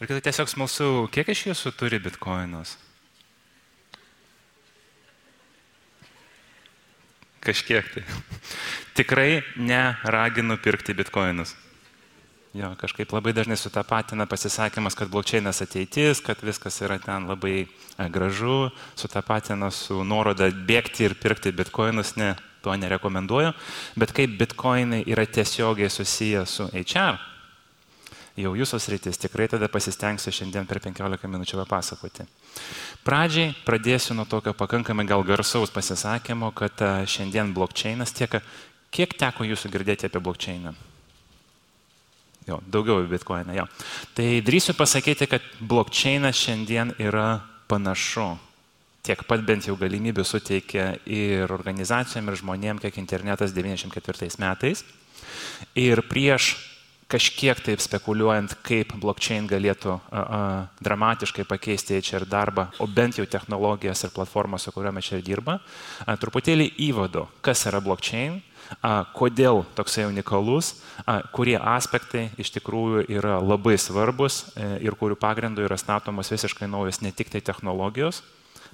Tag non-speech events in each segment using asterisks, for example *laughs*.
Ir kad tiesiog smalsu, kiek iš jūsų turi bitkoinus? Kažkiek tai. *laughs* Tikrai neraginu pirkti bitkoinus. Jo, kažkaip labai dažnai sutapatina pasisakymas, kad blokčiainas ateitis, kad viskas yra ten labai e, gražu, sutapatina su nuoroda bėgti ir pirkti bitkoinus, ne, to nerekomenduoju, bet kaip bitkoinai yra tiesiogiai susiję su HR, jau jūsų sritis, tikrai tada pasistengsiu šiandien per 15 minučių papasakoti. Pradžiai pradėsiu nuo tokio pakankamai gal garsaus pasisakymo, kad e, šiandien blokčiainas tiek, kiek teko jūsų girdėti apie blokčiainą? Jo, daugiau bitkoiną, jo. Tai drįsiu pasakyti, kad blokčainas šiandien yra panašu. Tiek pat bent jau galimybių suteikia ir organizacijom, ir žmonėm, kiek internetas 94 metais. Ir prieš kažkiek taip spekuliuojant, kaip blockchain galėtų a, a, dramatiškai pakeisti HR darbą, o bent jau technologijas ir platformas, su kuriomis čia dirba, a, truputėlį įvado, kas yra blockchain, kodėl toksai unikalus, kurie aspektai iš tikrųjų yra labai svarbus e, ir kurių pagrindų yra statomos visiškai naujos ne tik tai technologijos,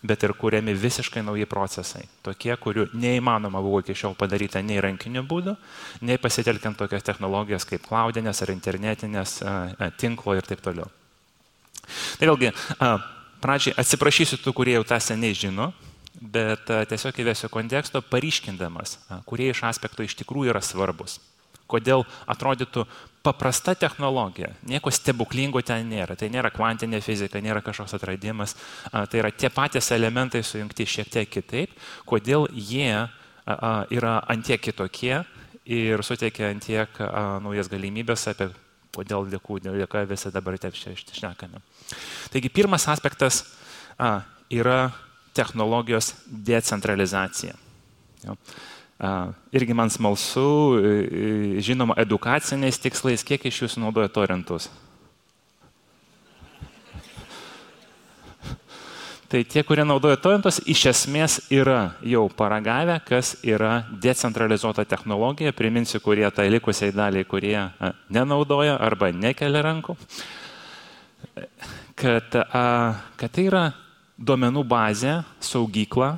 bet ir kuriami visiškai nauji procesai. Tokie, kurių neįmanoma buvo iki šiol padaryti nei rankiniu būdu, nei pasitelkiant tokias technologijas kaip klaudinės ar internetinės, tinklo ir taip toliau. Tai vėlgi, pradžiai atsiprašysiu tų, kurie jau tą seniai žino, bet tiesiog įvesiu konteksto, paryškindamas, kurie iš aspektų iš tikrųjų yra svarbus. Kodėl atrodytų paprasta technologija, nieko stebuklingo ten nėra. Tai nėra kvantinė fizika, nėra kažkoks atradimas, tai yra tie patys elementai sujungti šiek tiek kitaip, kodėl jie yra antiek kitokie ir suteikia antiek naujas galimybės apie kodėl dėkų, dėka visi dabar taip išnekame. Taigi pirmas aspektas yra technologijos decentralizacija. Jo. Irgi man smalsu, žinoma, edukaciniais tikslais, kiek iš jūsų naudoja torentus? Tai tie, kurie naudoja torentus, iš esmės yra jau paragavę, kas yra decentralizuota technologija. Priminsiu, kurie tai likusiai daliai, kurie nenaudoja arba nekelia rankų, kad, kad tai yra duomenų bazė, saugykla,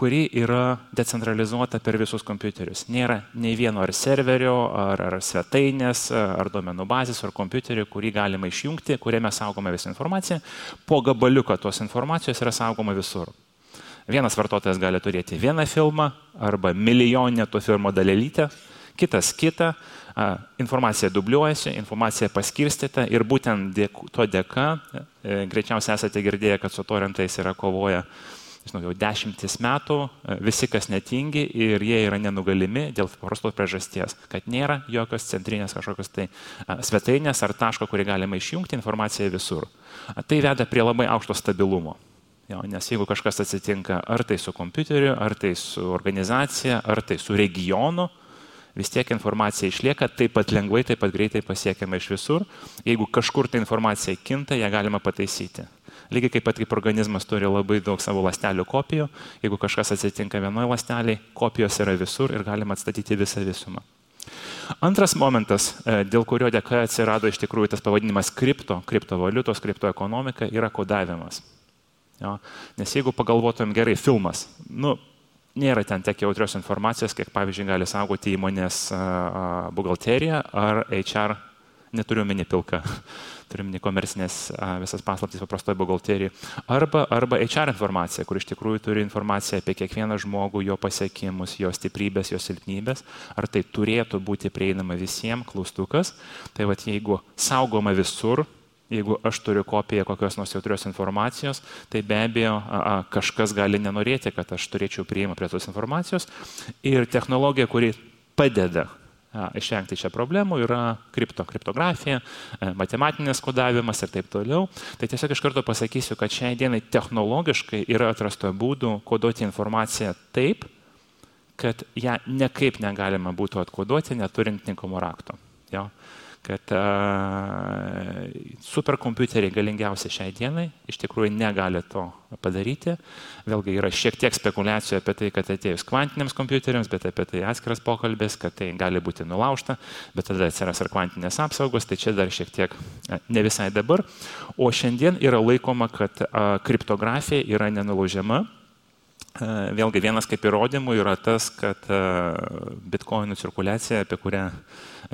kuri yra decentralizuota per visus kompiuterius. Nėra nei vieno ar serverio, ar, ar svetainės, ar duomenų bazės, ar kompiuterio, kurį galima išjungti, kuriame saugoma visą informaciją. Po gabaliuką tos informacijos yra saugoma visur. Vienas vartotojas gali turėti vieną filmą arba milijoninę to filmo dalelytę, kitas kitą, informacija dubliuojasi, informacija paskirstyta ir būtent dėku, to dėka, e, greičiausiai esate girdėję, kad su torentais yra kovoja, žinau, jau dešimtis metų, e, visi kas netingi ir jie yra nenugalimi dėl paprastos priežasties, kad nėra jokios centrinės kažkokios tai svetainės ar taško, kurį galima išjungti informaciją visur. Tai veda prie labai aukšto stabilumo. Jo, nes jeigu kažkas atsitinka ar tai su kompiuteriu, ar tai su organizacija, ar tai su regionu, vis tiek informacija išlieka taip pat lengvai, taip pat greitai pasiekiama iš visur. Jeigu kažkur ta informacija kinta, ją galima pataisyti. Lygiai kaip pat kaip organizmas turi labai daug savo lastelių kopijų, jeigu kažkas atsitinka vienoje lasteliai, kopijos yra visur ir galima atstatyti visą visumą. Antras momentas, e, dėl kurio dėka atsirado iš tikrųjų tas pavadinimas kripto, kriptovaliutos, kriptoekonomika, yra kodavimas. Jo? Nes jeigu pagalvotumėm gerai, filmas, nu, nėra ten tiek jautrios informacijos, kiek pavyzdžiui gali saugoti įmonės buhalterija ar HR, neturiu meni pilka, turiu meni komercinės visas paslaptys paprastoje buhalterijoje, arba, arba HR informacija, kur iš tikrųjų turi informaciją apie kiekvieną žmogų, jo pasiekimus, jo stiprybės, jo silpnybės, ar tai turėtų būti prieinama visiems, klaustukas. Tai vad jeigu saugoma visur, jeigu aš turiu kopiją kokios nors jautrios informacijos, tai be abejo a, a, kažkas gali nenorėti, kad aš turėčiau prieimą prie tos informacijos. Ir technologija, kuri padeda išvengti šią problemą, yra kripto, kriptografija, matematinis kodavimas ir taip toliau. Tai tiesiog iš karto pasakysiu, kad šiai dienai technologiškai yra atrasta būdų koduoti informaciją taip, kad ją nekaip negalima būtų atkoduoti, neturint tinkomo rakto. Jo? Kad superkompiuteriai galingiausi šiai dienai iš tikrųjų negali to padaryti. Vėlgi yra šiek tiek spekulacijų apie tai, kad atėjus kvantiniams kompiuteriams, bet apie tai atskiras pokalbis, kad tai gali būti nulaužta, bet tada atsiras ir kvantinės apsaugos, tai čia dar šiek tiek ne visai dabar. O šiandien yra laikoma, kad kriptografija yra nenulaužiama Vėlgi vienas kaip įrodymų yra tas, kad bitkoinų cirkuliacija, apie kurią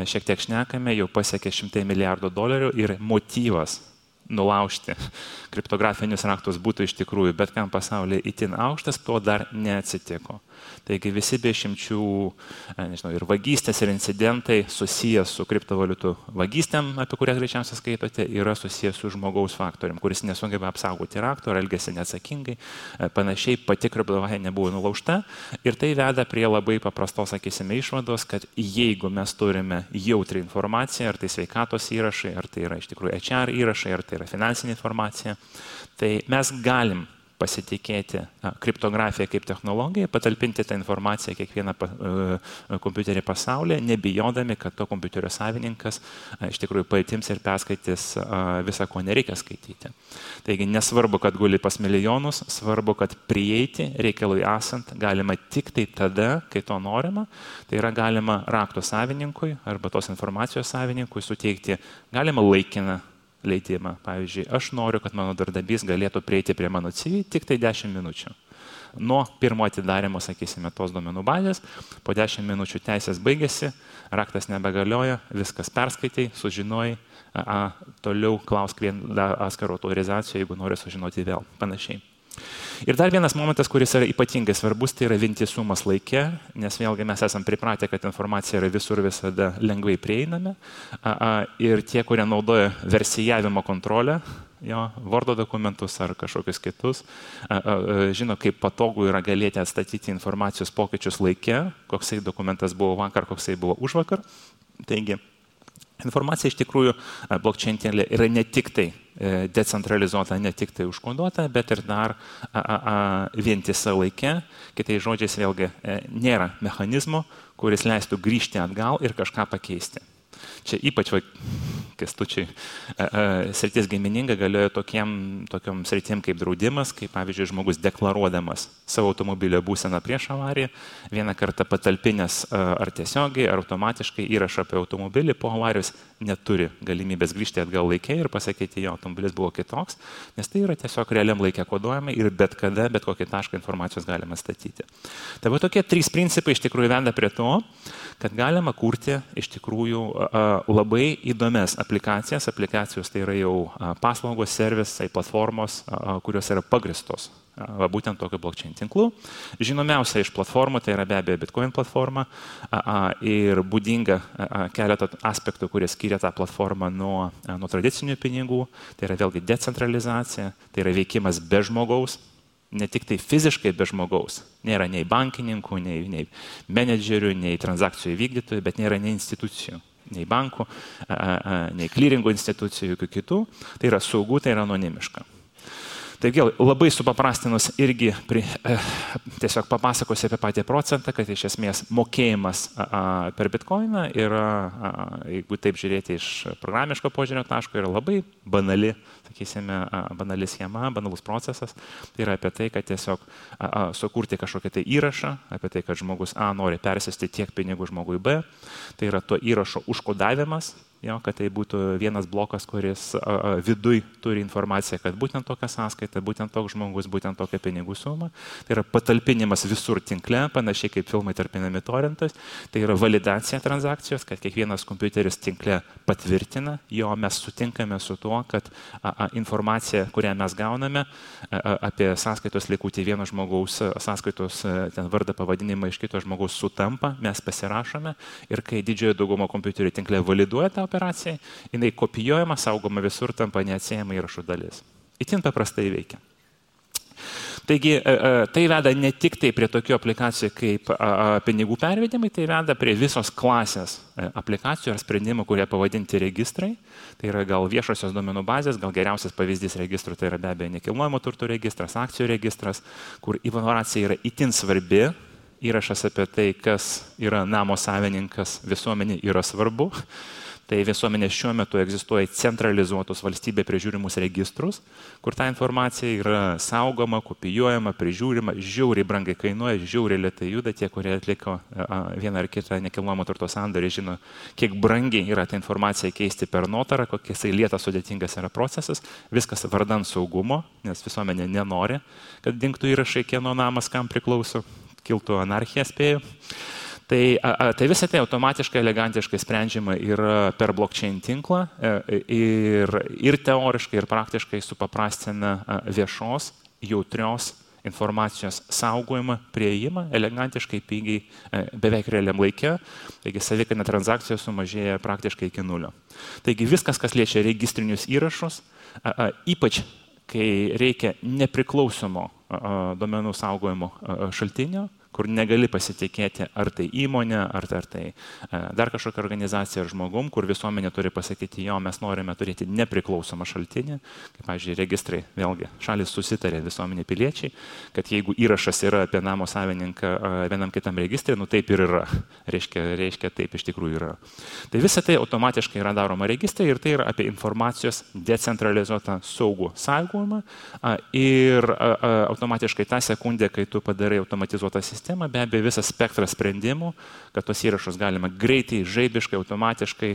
šiek tiek šnekame, jau pasiekė šimtai milijardų dolerių ir motyvas nulaužti kriptografinius raktus būtų iš tikrųjų bet kam pasaulyje itin aukštas, to dar neatsitiko. Taigi visi be išimčių, e, nežinau, ir vagystės, ir incidentai susijęs su kriptovaliutų vagystėm, apie kurias greičiausiai skaitote, yra susijęs su žmogaus faktorium, kuris nesugeba apsaugoti rakto ar elgesi neatsakingai. E, panašiai pati kriptovaliuta nebuvo nulaužta ir tai veda prie labai paprastos, sakysime, išvados, kad jeigu mes turime jautrį informaciją, ar tai sveikatos įrašai, ar tai yra iš tikrųjų HR įrašai, ar tai yra finansinė informacija, tai mes galim pasitikėti kriptografiją kaip technologiją, patalpinti tą informaciją kiekvieną e, kompiuterį pasaulyje, nebijodami, kad to kompiuterio savininkas iš tikrųjų paitims ir perskaitys visą, ko nereikia skaityti. Taigi nesvarbu, kad guli pas milijonus, svarbu, kad prieiti reikalui esant galima tik tai tada, kai to norima. Tai yra galima rakto savininkui arba tos informacijos savininkui suteikti galima laikiną leidimą. Pavyzdžiui, aš noriu, kad mano darbdavys galėtų prieiti prie mano CV tik tai 10 minučių. Nuo pirmo atidarimo, sakysime, tos duomenų bazės, po 10 minučių teisės baigėsi, raktas nebegalioja, viskas perskaitai, sužinojai, a, a, toliau klausk vien atskaro autorizacijų, jeigu nori sužinoti vėl. Panašiai. Ir dar vienas momentas, kuris yra ypatingai svarbus, tai yra vientisumas laike, nes vėlgi mes esame pripratę, kad informacija yra visur visada lengvai prieinama. Ir tie, kurie naudoja versijavimo kontrolę, jo, Word dokumentus ar kažkokius kitus, žino, kaip patogu yra galėti atstatyti informacijos pokyčius laike, koksai dokumentas buvo vakar, koksai buvo už vakar. Taigi, informacija iš tikrųjų blockchain yra ne tik tai E, decentralizuota, ne tik tai užkoduota, bet ir dar a, a, a, vientisa laike. Kitai žodžiais vėlgi e, nėra mechanizmo, kuris leistų grįžti atgal ir kažką pakeisti. Čia ypač va, kestučiai sritis gimininga galioja tokiem, tokiom sritim kaip draudimas, kaip pavyzdžiui žmogus deklaruodamas savo automobilio būseną prieš avariją, vieną kartą patalpinęs ar tiesiogiai, ar automatiškai įrašą apie automobilį po avarijos neturi galimybės grįžti atgal laikė ir pasakyti, jo automobilis buvo kitoks, nes tai yra tiesiog realiam laikė koduojama ir bet kada, bet kokį tašką informacijos galima statyti. Tai va tokie trys principai iš tikrųjų veda prie to, kad galima kurti iš tikrųjų labai įdomias aplikacijas. Aplikacijos tai yra jau paslaugos, servisai, platformos, kurios yra pagristos va, būtent tokiu blokčiai tinklu. Žinomiausia iš platformų tai yra be abejo Bitcoin platforma ir būdinga keletą aspektų, kurie skiria tą platformą nuo, nuo tradicinių pinigų. Tai yra vėlgi decentralizacija, tai yra veikimas be žmogaus. Ne tik tai fiziškai be žmogaus. Nėra nei bankininkų, nei, nei menedžerių, nei transakcijų vykdytojų, bet nėra nei institucijų nei bankų, nei klyringo institucijų, jokių kitų. Tai yra saugu, tai yra anonimiška. Taigi labai supaprastinus irgi pri, e, tiesiog papasakosiu apie patį procentą, kad iš esmės mokėjimas a, a, per bitkoiną yra, a, jeigu taip žiūrėti iš programiško požiūrio taško, yra labai banali, sakysime, a, banali schema, banalus procesas. Tai yra apie tai, kad tiesiog a, a, sukurti kažkokią tai įrašą, apie tai, kad žmogus A nori persisti tiek pinigų žmogui B. Tai yra to įrašo užkodavimas, jo, kad tai būtų vienas blokas, kuris a, a, viduj turi informaciją, kad būtent tokia sąskaita, būtent toks žmogus, būtent tokia pinigų suma. Tai yra patalpinimas visur tinkle, panašiai kaip filmai tarpinami torintas. Tai yra validacija transakcijos, kad kiekvienas kompiuteris tinkle patvirtina, jo mes sutinkame su tuo, kad a, informacija, kurią mes gauname apie sąskaitos likutį vieno žmogaus sąskaitos ten vardą pavadinimą iš kito žmogaus sutampa, mes pasirašome ir kai didžiojo daugumo kompiuterių tinkle validuoja tą operacija, jinai kopijuojama, saugoma visur, tampa neatsiejama įrašų dalis. Įtin paprastai veikia. Taigi e, e, tai veda ne tik tai prie tokių aplikacijų kaip pinigų pervedimai, tai veda prie visos klasės e, aplikacijų ar sprendimų, kurie pavadinti registrai. Tai yra gal viešosios duomenų bazės, gal geriausias pavyzdys registrų, tai yra be abejo nekilnojamo turto registras, akcijų registras, kur informacija yra itin svarbi, įrašas apie tai, kas yra namo savininkas visuomenė yra svarbu. Tai visuomenė šiuo metu egzistuoja centralizuotus valstybė prižiūrimus registrus, kur ta informacija yra saugoma, kopijuojama, prižiūrima, žiauriai brangiai kainuoja, žiauriai lietai juda. Tie, kurie atliko vieną ar kitą nekilnojamo turto sandorį, žino, kiek brangiai yra ta informacija keisti per notarą, kokie jisai lėtas sudėtingas yra procesas. Viskas vardan saugumo, nes visuomenė nenori, kad dinktų įrašai, kieno namas kam priklauso, kiltų anarchija spėjų. Tai, a, tai visą tai automatiškai, elegantiškai sprendžiama ir per blockchain tinklą e, ir, ir teoriškai, ir praktiškai supaprastina viešos, jautrios informacijos saugojimą, prieimą, elegantiškai, pigiai, e, beveik realiam laikė. Taigi savikaina transakcijos sumažėja praktiškai iki nulio. Taigi viskas, kas liečia registrinius įrašus, ypač kai reikia nepriklausomo duomenų saugojimo šaltinio, kur negali pasitikėti ar tai įmonė, ar, ar tai e, dar kažkokia organizacija ar žmogum, kur visuomenė turi pasakyti, jo, mes norime turėti nepriklausomą šaltinį, kaip, pavyzdžiui, registrai, vėlgi, šalis susitarė visuomenė piliečiai, kad jeigu įrašas yra apie namo savininką vienam kitam registrui, nu taip ir yra, reiškia, reiškia taip iš tikrųjų yra. Tai visa tai automatiškai yra daroma registrai ir tai yra apie informacijos decentralizuotą saugų saugojimą ir automatiškai tą sekundę, kai tu padarai automatizuotą sistemą, sistemą, be abejo visas spektras sprendimų, kad tos įrašus galima greitai, žaibiškai, automatiškai,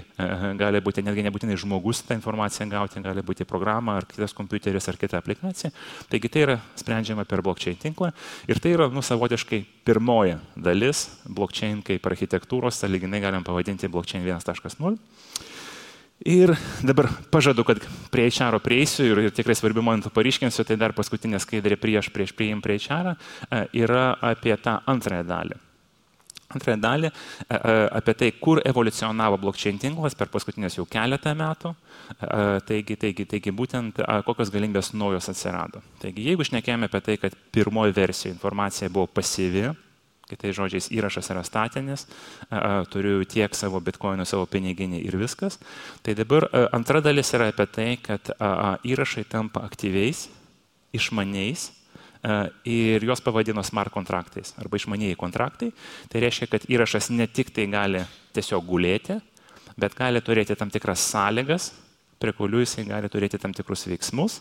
gali būti netgi nebūtinai žmogus tą informaciją gauti, gali būti programa ar kitas kompiuteris ar kita aplikacija. Taigi tai yra sprendžiama per blockchain tinklą ir tai yra nu, savotiškai pirmoji dalis blockchain kaip architektūros, sąlyginai galim pavadinti blockchain 1.0. Ir dabar pažadu, kad prie HR prieisiu ir, ir tikrai svarbių momentų paryškinsiu, tai dar paskutinė skaidrė prieš, prieš prieim prie HR e, yra apie tą antrąją dalį. Antrąją dalį e, e, apie tai, kur evoliucionavo blokčiai tinklas per paskutinės jau keletą metų. Taigi, taigi, taigi būtent kokios galimybės naujos atsirado. Taigi, jeigu šnekėjome apie tai, kad pirmoji versija informacija buvo pasyvi, Kitais žodžiais, įrašas yra statinis, turiu tiek savo bitkoinų, savo piniginį ir viskas. Tai dabar antra dalis yra apie tai, kad įrašai tampa aktyviais, išmaniais ir juos pavadino smart kontraktais arba išmanieji kontraktai. Tai reiškia, kad įrašas ne tik tai gali tiesiog gulėti, bet gali turėti tam tikras sąlygas, prie kurių jisai gali turėti tam tikrus veiksmus.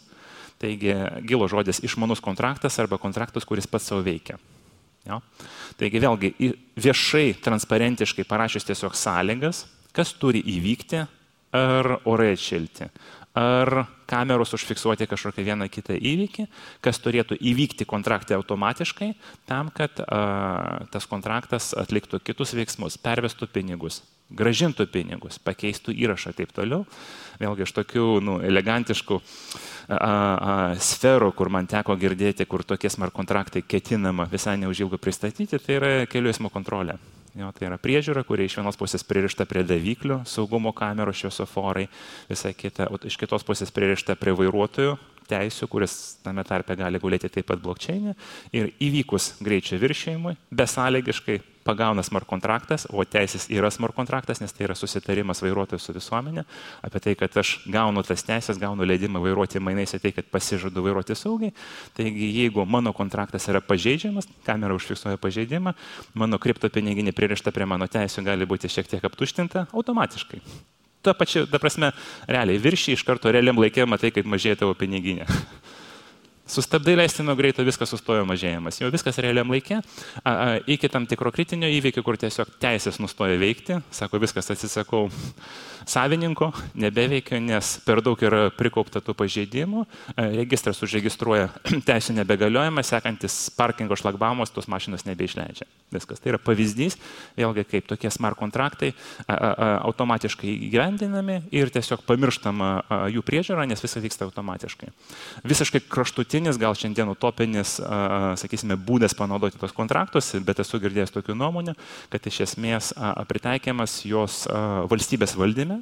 Taigi gilo žodis išmanus kontraktas arba kontraktas, kuris pats savo veikia. Jo? Taigi vėlgi viešai, transparentiškai parašius tiesiog sąlygas, kas turi įvykti, ar orai atšilti, ar kameros užfiksuoti kažkokią vieną kitą įvykį, kas turėtų įvykti kontrakte automatiškai, tam, kad a, tas kontraktas atliktų kitus veiksmus, pervestų pinigus, gražintų pinigus, pakeistų įrašą ir taip toliau. Vėlgi iš tokių nu, elegantiškų a, a, sferų, kur man teko girdėti, kur tokie smart kontraktai ketinama visai neužilgo pristatyti, tai yra kelių eismo kontrolė. Jo, tai yra priežiūra, kurie iš vienos pusės pririšta prie daviklių, saugumo kamerų, šviesoforai, visai kita, o iš kitos pusės pririšta prie vairuotojų teisų, kuris tame tarpe gali gulėti taip pat blokčiainė. Ir įvykus greičio viršėjimui, besąlygiškai pagauna smart kontraktas, o teisės yra smart kontraktas, nes tai yra susitarimas vairuotojų su visuomenė apie tai, kad aš gaunu tas teisės, gaunu leidimą vairuoti mainais į tai, kad pasižadu vairuoti saugiai. Taigi, jeigu mano kontraktas yra pažeidžiamas, kamera užfiksuoja pažeidimą, mano kriptopiniginė pririšta prie mano teisų gali būti šiek tiek aptuštinta automatiškai. Ta pačia, ta prasme, realiai viršį iš karto realiam laikė matai, kaip mažėja tavo piniginė. *laughs* Sustabdai leistino greito, viskas sustojo mažėjimas. Jau viskas realiam laikė, a, a, iki tam tikro kritinio įvykio, kur tiesiog teisės nustoja veikti, sako, viskas atsisakau savininko, nebeveikia, nes per daug yra prikaupta tų pažeidimų, a, registras užregistruoja *clears throat* teisų nebegaliojimą, sekantis parkingo šlagbamos, tos mašinos nebeišleidžia. Viskas. Tai yra pavyzdys, vėlgi kaip tokie smart kontraktai automatiškai įgyvendinami ir tiesiog pamirštama jų priežiūra, nes viskas vyksta automatiškai. Visiškai kraštutinis gal šiandien utopinis, sakysime, būdas panaudoti tos kontraktus, bet esu girdėjęs tokių nuomonių, kad iš esmės pritaikiamas jos valstybės valdyme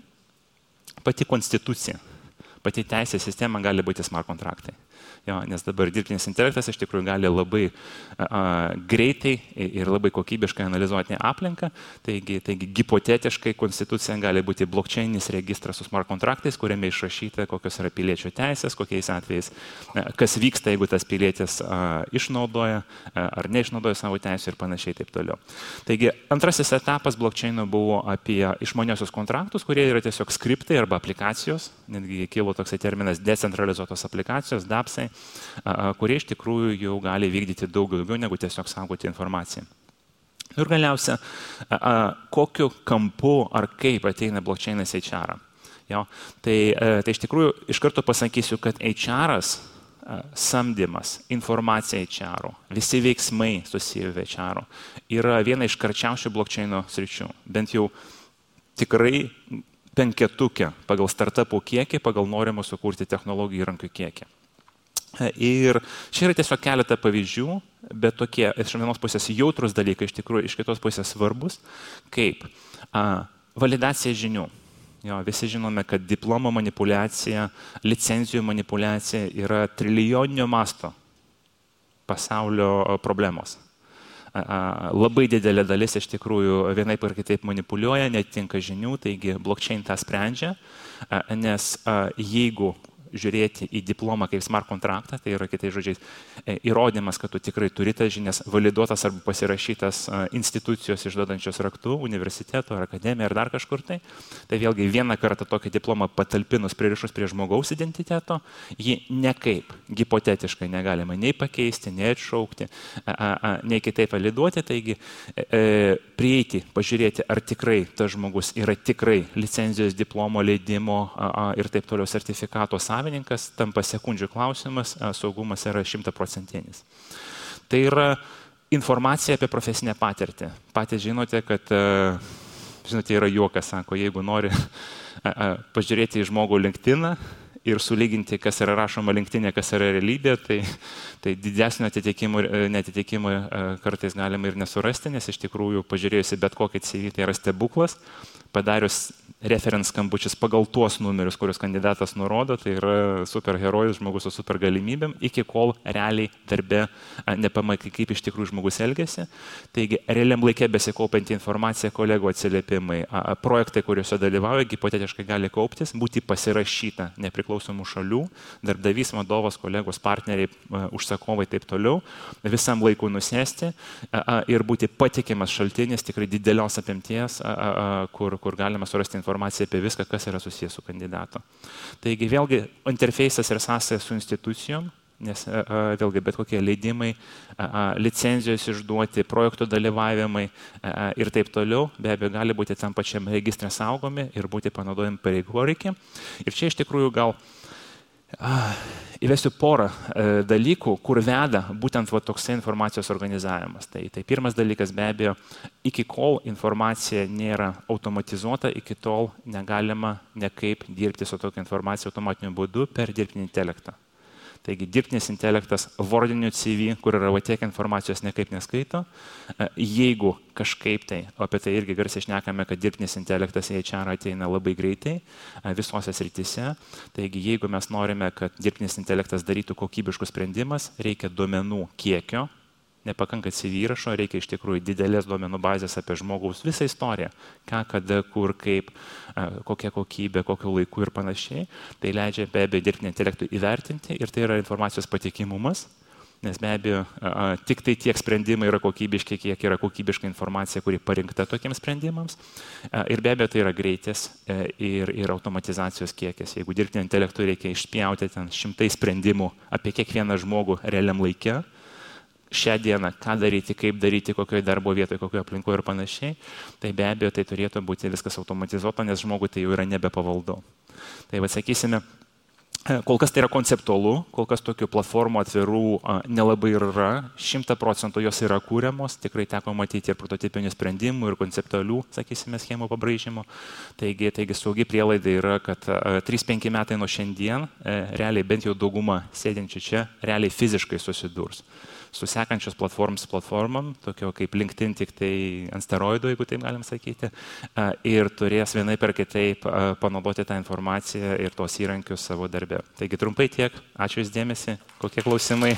pati konstitucija, pati teisės sistema gali būti smart kontraktai. Jo, nes dabar dirbtinis intelektas iš tikrųjų gali labai a, greitai ir labai kokybiškai analizuoti aplinką. Taigi, taigi hipotetiškai konstitucija gali būti blokčiainis registras su smart kontraktais, kuriame išrašyta, kokios yra piliečio teisės, kokiais atvejais, a, kas vyksta, jeigu tas pilietis a, išnaudoja a, ar neišnaudoja savo teisų ir panašiai taip toliau. Taigi antrasis etapas blokčiaino buvo apie išmaniosius kontraktus, kurie yra tiesiog skriptai arba aplikacijos, netgi kilo toksai terminas decentralizuotos aplikacijos, DAPSai kurie iš tikrųjų jau gali vykdyti daug daugiau negu tiesiog saugoti informaciją. Ir galiausia, kokiu kampu ar kaip ateina blokčiainas HR. Jo, tai, tai iš tikrųjų iš karto pasakysiu, kad HR samdymas, informacija HR, visi veiksmai susiję HR yra viena iš karčiausių blokčiaino sričių. Bent jau tikrai penketukė pagal startupų kiekį, pagal norimą sukurti technologijų įrankių kiekį. Ir čia yra tiesiog keletą pavyzdžių, bet tokie iš vienos pusės jautrus dalykai, iš tikrųjų iš kitos pusės svarbus, kaip a, validacija žinių. Jo, visi žinome, kad diplomo manipulacija, licenzijų manipulacija yra trilijoninio masto pasaulio problemos. A, a, labai didelė dalis iš tikrųjų vienaip ar kitaip manipuliuoja, netinka žinių, taigi blockchain tą sprendžia, a, nes jeigu žiūrėti į diplomą kaip smart kontraktą, tai yra kitais žodžiais e, įrodymas, kad tu tikrai turi tas žinias, validuotas arba pasirašytas institucijos išduodančios raktų, universiteto ar akademija ar dar kažkur tai. Tai vėlgi vieną kartą tokią diplomą patalpinus pririšus prie žmogaus identiteto, jį nekaip, hipotetiškai negalima nei pakeisti, nei atšaukti, nei kitaip validuoti. Taigi e, e, prieiti, pažiūrėti, ar tikrai tas žmogus yra tikrai licenzijos diplomo leidimo ir taip toliau sertifikato sąlygoje savininkas, tampa sekundžių klausimas, saugumas yra šimtaprocentinis. Tai yra informacija apie profesinę patirtį. Patys žinote, kad, žinote, yra juokas, sako, jeigu nori pažiūrėti į žmogų linktiną ir sulyginti, kas yra rašoma linktinė, kas yra realybė, tai, tai didesnio atitikimo, netitikimo kartais galima ir nesurasti, nes iš tikrųjų pažiūrėjusi bet kokį CV tai yra stebuklas, padarius reference skambučius pagal tuos numerius, kuriuos kandidatas nurodo, tai yra superherojus, žmogus su super galimybėm, iki kol realiai darbe nepamatai, kaip iš tikrųjų žmogus elgesi. Taigi, realiam laikė besikaupianti informacija, kolegų atsiliepimai, projektai, kuriuose dalyvauja, hipotetiškai gali kauptis, būti pasirašyta nepriklausomų šalių, darbdavys, vadovas, kolegos, partneriai, užsakovai ir taip toliau, visam laiku nusėsti ir būti patikimas šaltinis tikrai didelios apimties, kur, kur galima surasti informaciją informaciją apie viską, kas yra susijęs su kandidato. Taigi vėlgi interfejsas ir sąsaja su institucijom, nes vėlgi bet kokie leidimai, licenzijos išduoti, projektų dalyvavimai ir taip toliau be abejo gali būti tam pačiam registrė saugomi ir būti panaudojami pareigų poreikiai. Ir čia iš tikrųjų gal įvesiu porą e, dalykų, kur veda būtent va, toksai informacijos organizavimas. Tai, tai pirmas dalykas be abejo, iki kol informacija nėra automatizuota, iki tol negalima nekaip dirbti su tokia informacija automatiniu būdu per dirbtinį intelektą. Taigi dirbtinis intelektas vordiniu CV, kur yra va tiek informacijos nekaip neskaito. E, jeigu kažkaip tai, o apie tai irgi garsiai šnekame, kad dirbtinis intelektas į HR ateina labai greitai e, visose srityse. Taigi jeigu mes norime, kad dirbtinis intelektas darytų kokybiškus sprendimus, reikia duomenų kiekio, nepakanka CV įrašo, reikia iš tikrųjų didelės duomenų bazės apie žmogaus visą istoriją, ką, kada, kur, kaip, kokia kokybė, kokiu laiku ir panašiai. Tai leidžia be abejo dirbtinį intelektui įvertinti ir tai yra informacijos patikimumas, nes be abejo tik tai tiek sprendimai yra kokybiški, kiek yra kokybiška informacija, kuri parinkta tokiems sprendimams. Ir be abejo tai yra greitis e, ir, ir automatizacijos kiekis. Jeigu dirbtinio intelektui reikia išspjauti ten šimtai sprendimų apie kiekvieną žmogų realiam laikė, šią dieną, ką daryti, kaip daryti, kokioje darbo vietoje, kokioje aplinkoje ir panašiai, tai be abejo tai turėtų būti viskas automatizuota, nes žmogui tai jau yra nebepavaldu. Tai vad sakysime, Kol kas tai yra konceptualu, kol kas tokių platformų atvirų nelabai yra, šimta procentų jos yra kūriamos, tikrai teko matyti ir prototipinių sprendimų, ir konceptualių, sakysime, schemų pabraižymų. Taigi, taigi saugi prielaida yra, kad 3-5 metai nuo šiandien, e, realiai bent jau dauguma sėdinčių čia, realiai fiziškai susidurs su sekančios platformos platformom, tokio kaip LinkedIn, tik tai ant steroidų, jeigu taip galim sakyti, ir turės vienai per kitaip panaudoti tą informaciją ir tos įrankius savo darbę. Taigi trumpai tiek, ačiū Jūs dėmesį, kokie klausimai.